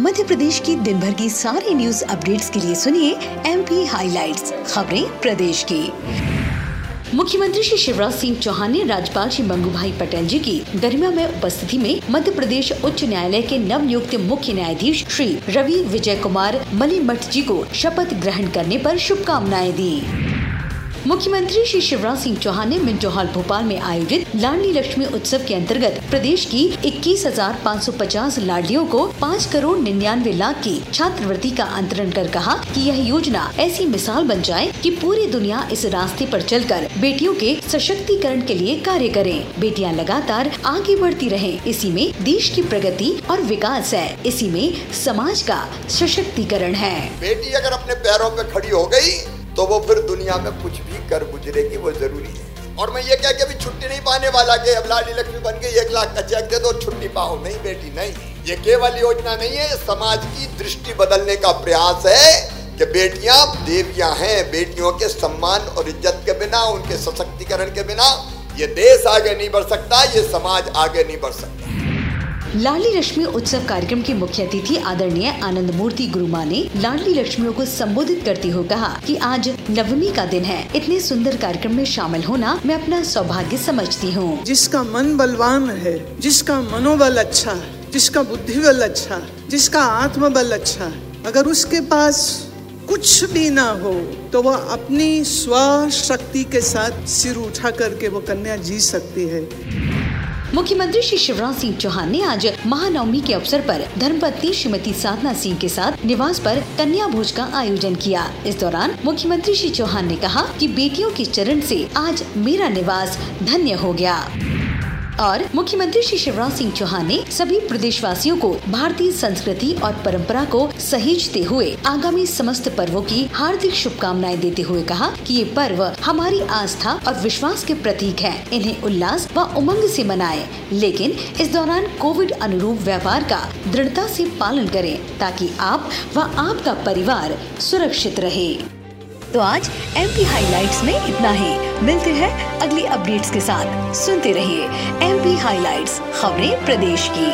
मध्य प्रदेश की दिन भर की सारी न्यूज़ अपडेट्स के लिए सुनिए एम पी हाईलाइट्स खबरें प्रदेश की। मुख्यमंत्री श्री शिवराज सिंह चौहान ने राज्यपाल श्री मंगू भाई पटेल जी की गरिमा में उपस्थिति में मध्य प्रदेश उच्च न्यायालय के नव नियुक्त मुख्य न्यायाधीश श्री रवि विजय कुमार मलिमठ जी को शपथ ग्रहण करने पर शुभकामनाएँ दी। मुख्यमंत्री श्री शिवराज सिंह चौहान ने मिंटो हॉल भोपाल में आयोजित लाडली लक्ष्मी उत्सव के अंतर्गत प्रदेश की 21,550 लाडलियों को 5 करोड़ निन्यानवे लाख की छात्रवृत्ति का अंतरण कर कहा कि यह योजना ऐसी मिसाल बन जाए कि पूरी दुनिया इस रास्ते पर चलकर बेटियों के सशक्तिकरण के लिए कार्य करे। बेटियाँ लगातार आगे बढ़ती रहे इसी में देश की प्रगति और विकास है इसी में समाज का सशक्तिकरण है। बेटी अगर अपने पैरों पे खड़ी हो गई तो वो फिर दुनिया में कुछ भी कर गुजरेगी वो ज़रूरी है। और मैं ये कह के भी छुट्टी नहीं पाने वाला कि अब लाडी लक्ष्मी बन गई, एक लाख का चेक दे दो, छुट्टी पाओ। नहीं बेटी, नहीं। ये केवल योजना नहीं है, समाज की दृष्टि बदलने का प्रयास है कि बेटियाँ देवियाँ हैं, बेटियों के सम्मान और इज़्ज़त के बिना, उनके सशक्तिकरण के बिना ये देश आगे नहीं बढ़ सकता, ये समाज आगे नहीं बढ़ सकता। लाडली लक्ष्मी उत्सव कार्यक्रम के मुख्य अतिथि आदरणीय आनंद मूर्ति गुरुमा ने लाडली लक्ष्मियों को संबोधित करते हुए कहा कि आज नवमी का दिन है। इतने सुंदर कार्यक्रम में शामिल होना मैं अपना सौभाग्य समझती हूँ। जिसका मन बलवान है, जिसका मनोबल अच्छा है, जिसका बुद्धि बल अच्छा जिसका आत्मबल अच्छा है, अगर उसके पास कुछ भी ना हो तो वह अपनी स्व शक्ति के साथ सिर उठा करके वो कन्या जी सकती है। मुख्यमंत्री श्री शिवराज सिंह चौहान ने आज महानवमी के अवसर पर धर्मपत्नी श्रीमती साधना सिंह के साथ निवास पर कन्या भोज का आयोजन किया। इस दौरान मुख्यमंत्री श्री चौहान ने कहा कि बेटियों के चरण से आज मेरा निवास धन्य हो गया। और मुख्यमंत्री श्री शिवराज सिंह चौहान ने सभी प्रदेशवासियों को भारतीय संस्कृति और परंपरा को सहेजते हुए आगामी समस्त पर्वों की हार्दिक शुभकामनाएँ देते हुए कहा कि ये पर्व हमारी आस्था और विश्वास के प्रतीक हैं। इन्हें उल्लास व उमंग से मनाएँ, लेकिन इस दौरान कोविड अनुरूप व्यापार का दृढ़ता से पालन करें ताकि आप व आपका परिवार सुरक्षित रहे तो आज एम पी हाईलाइट्स में इतना ही। मिलते हैं अगली अपडेट्स के साथ। सुनते रहिए एम पी हाईलाइट्स खबरें प्रदेश की।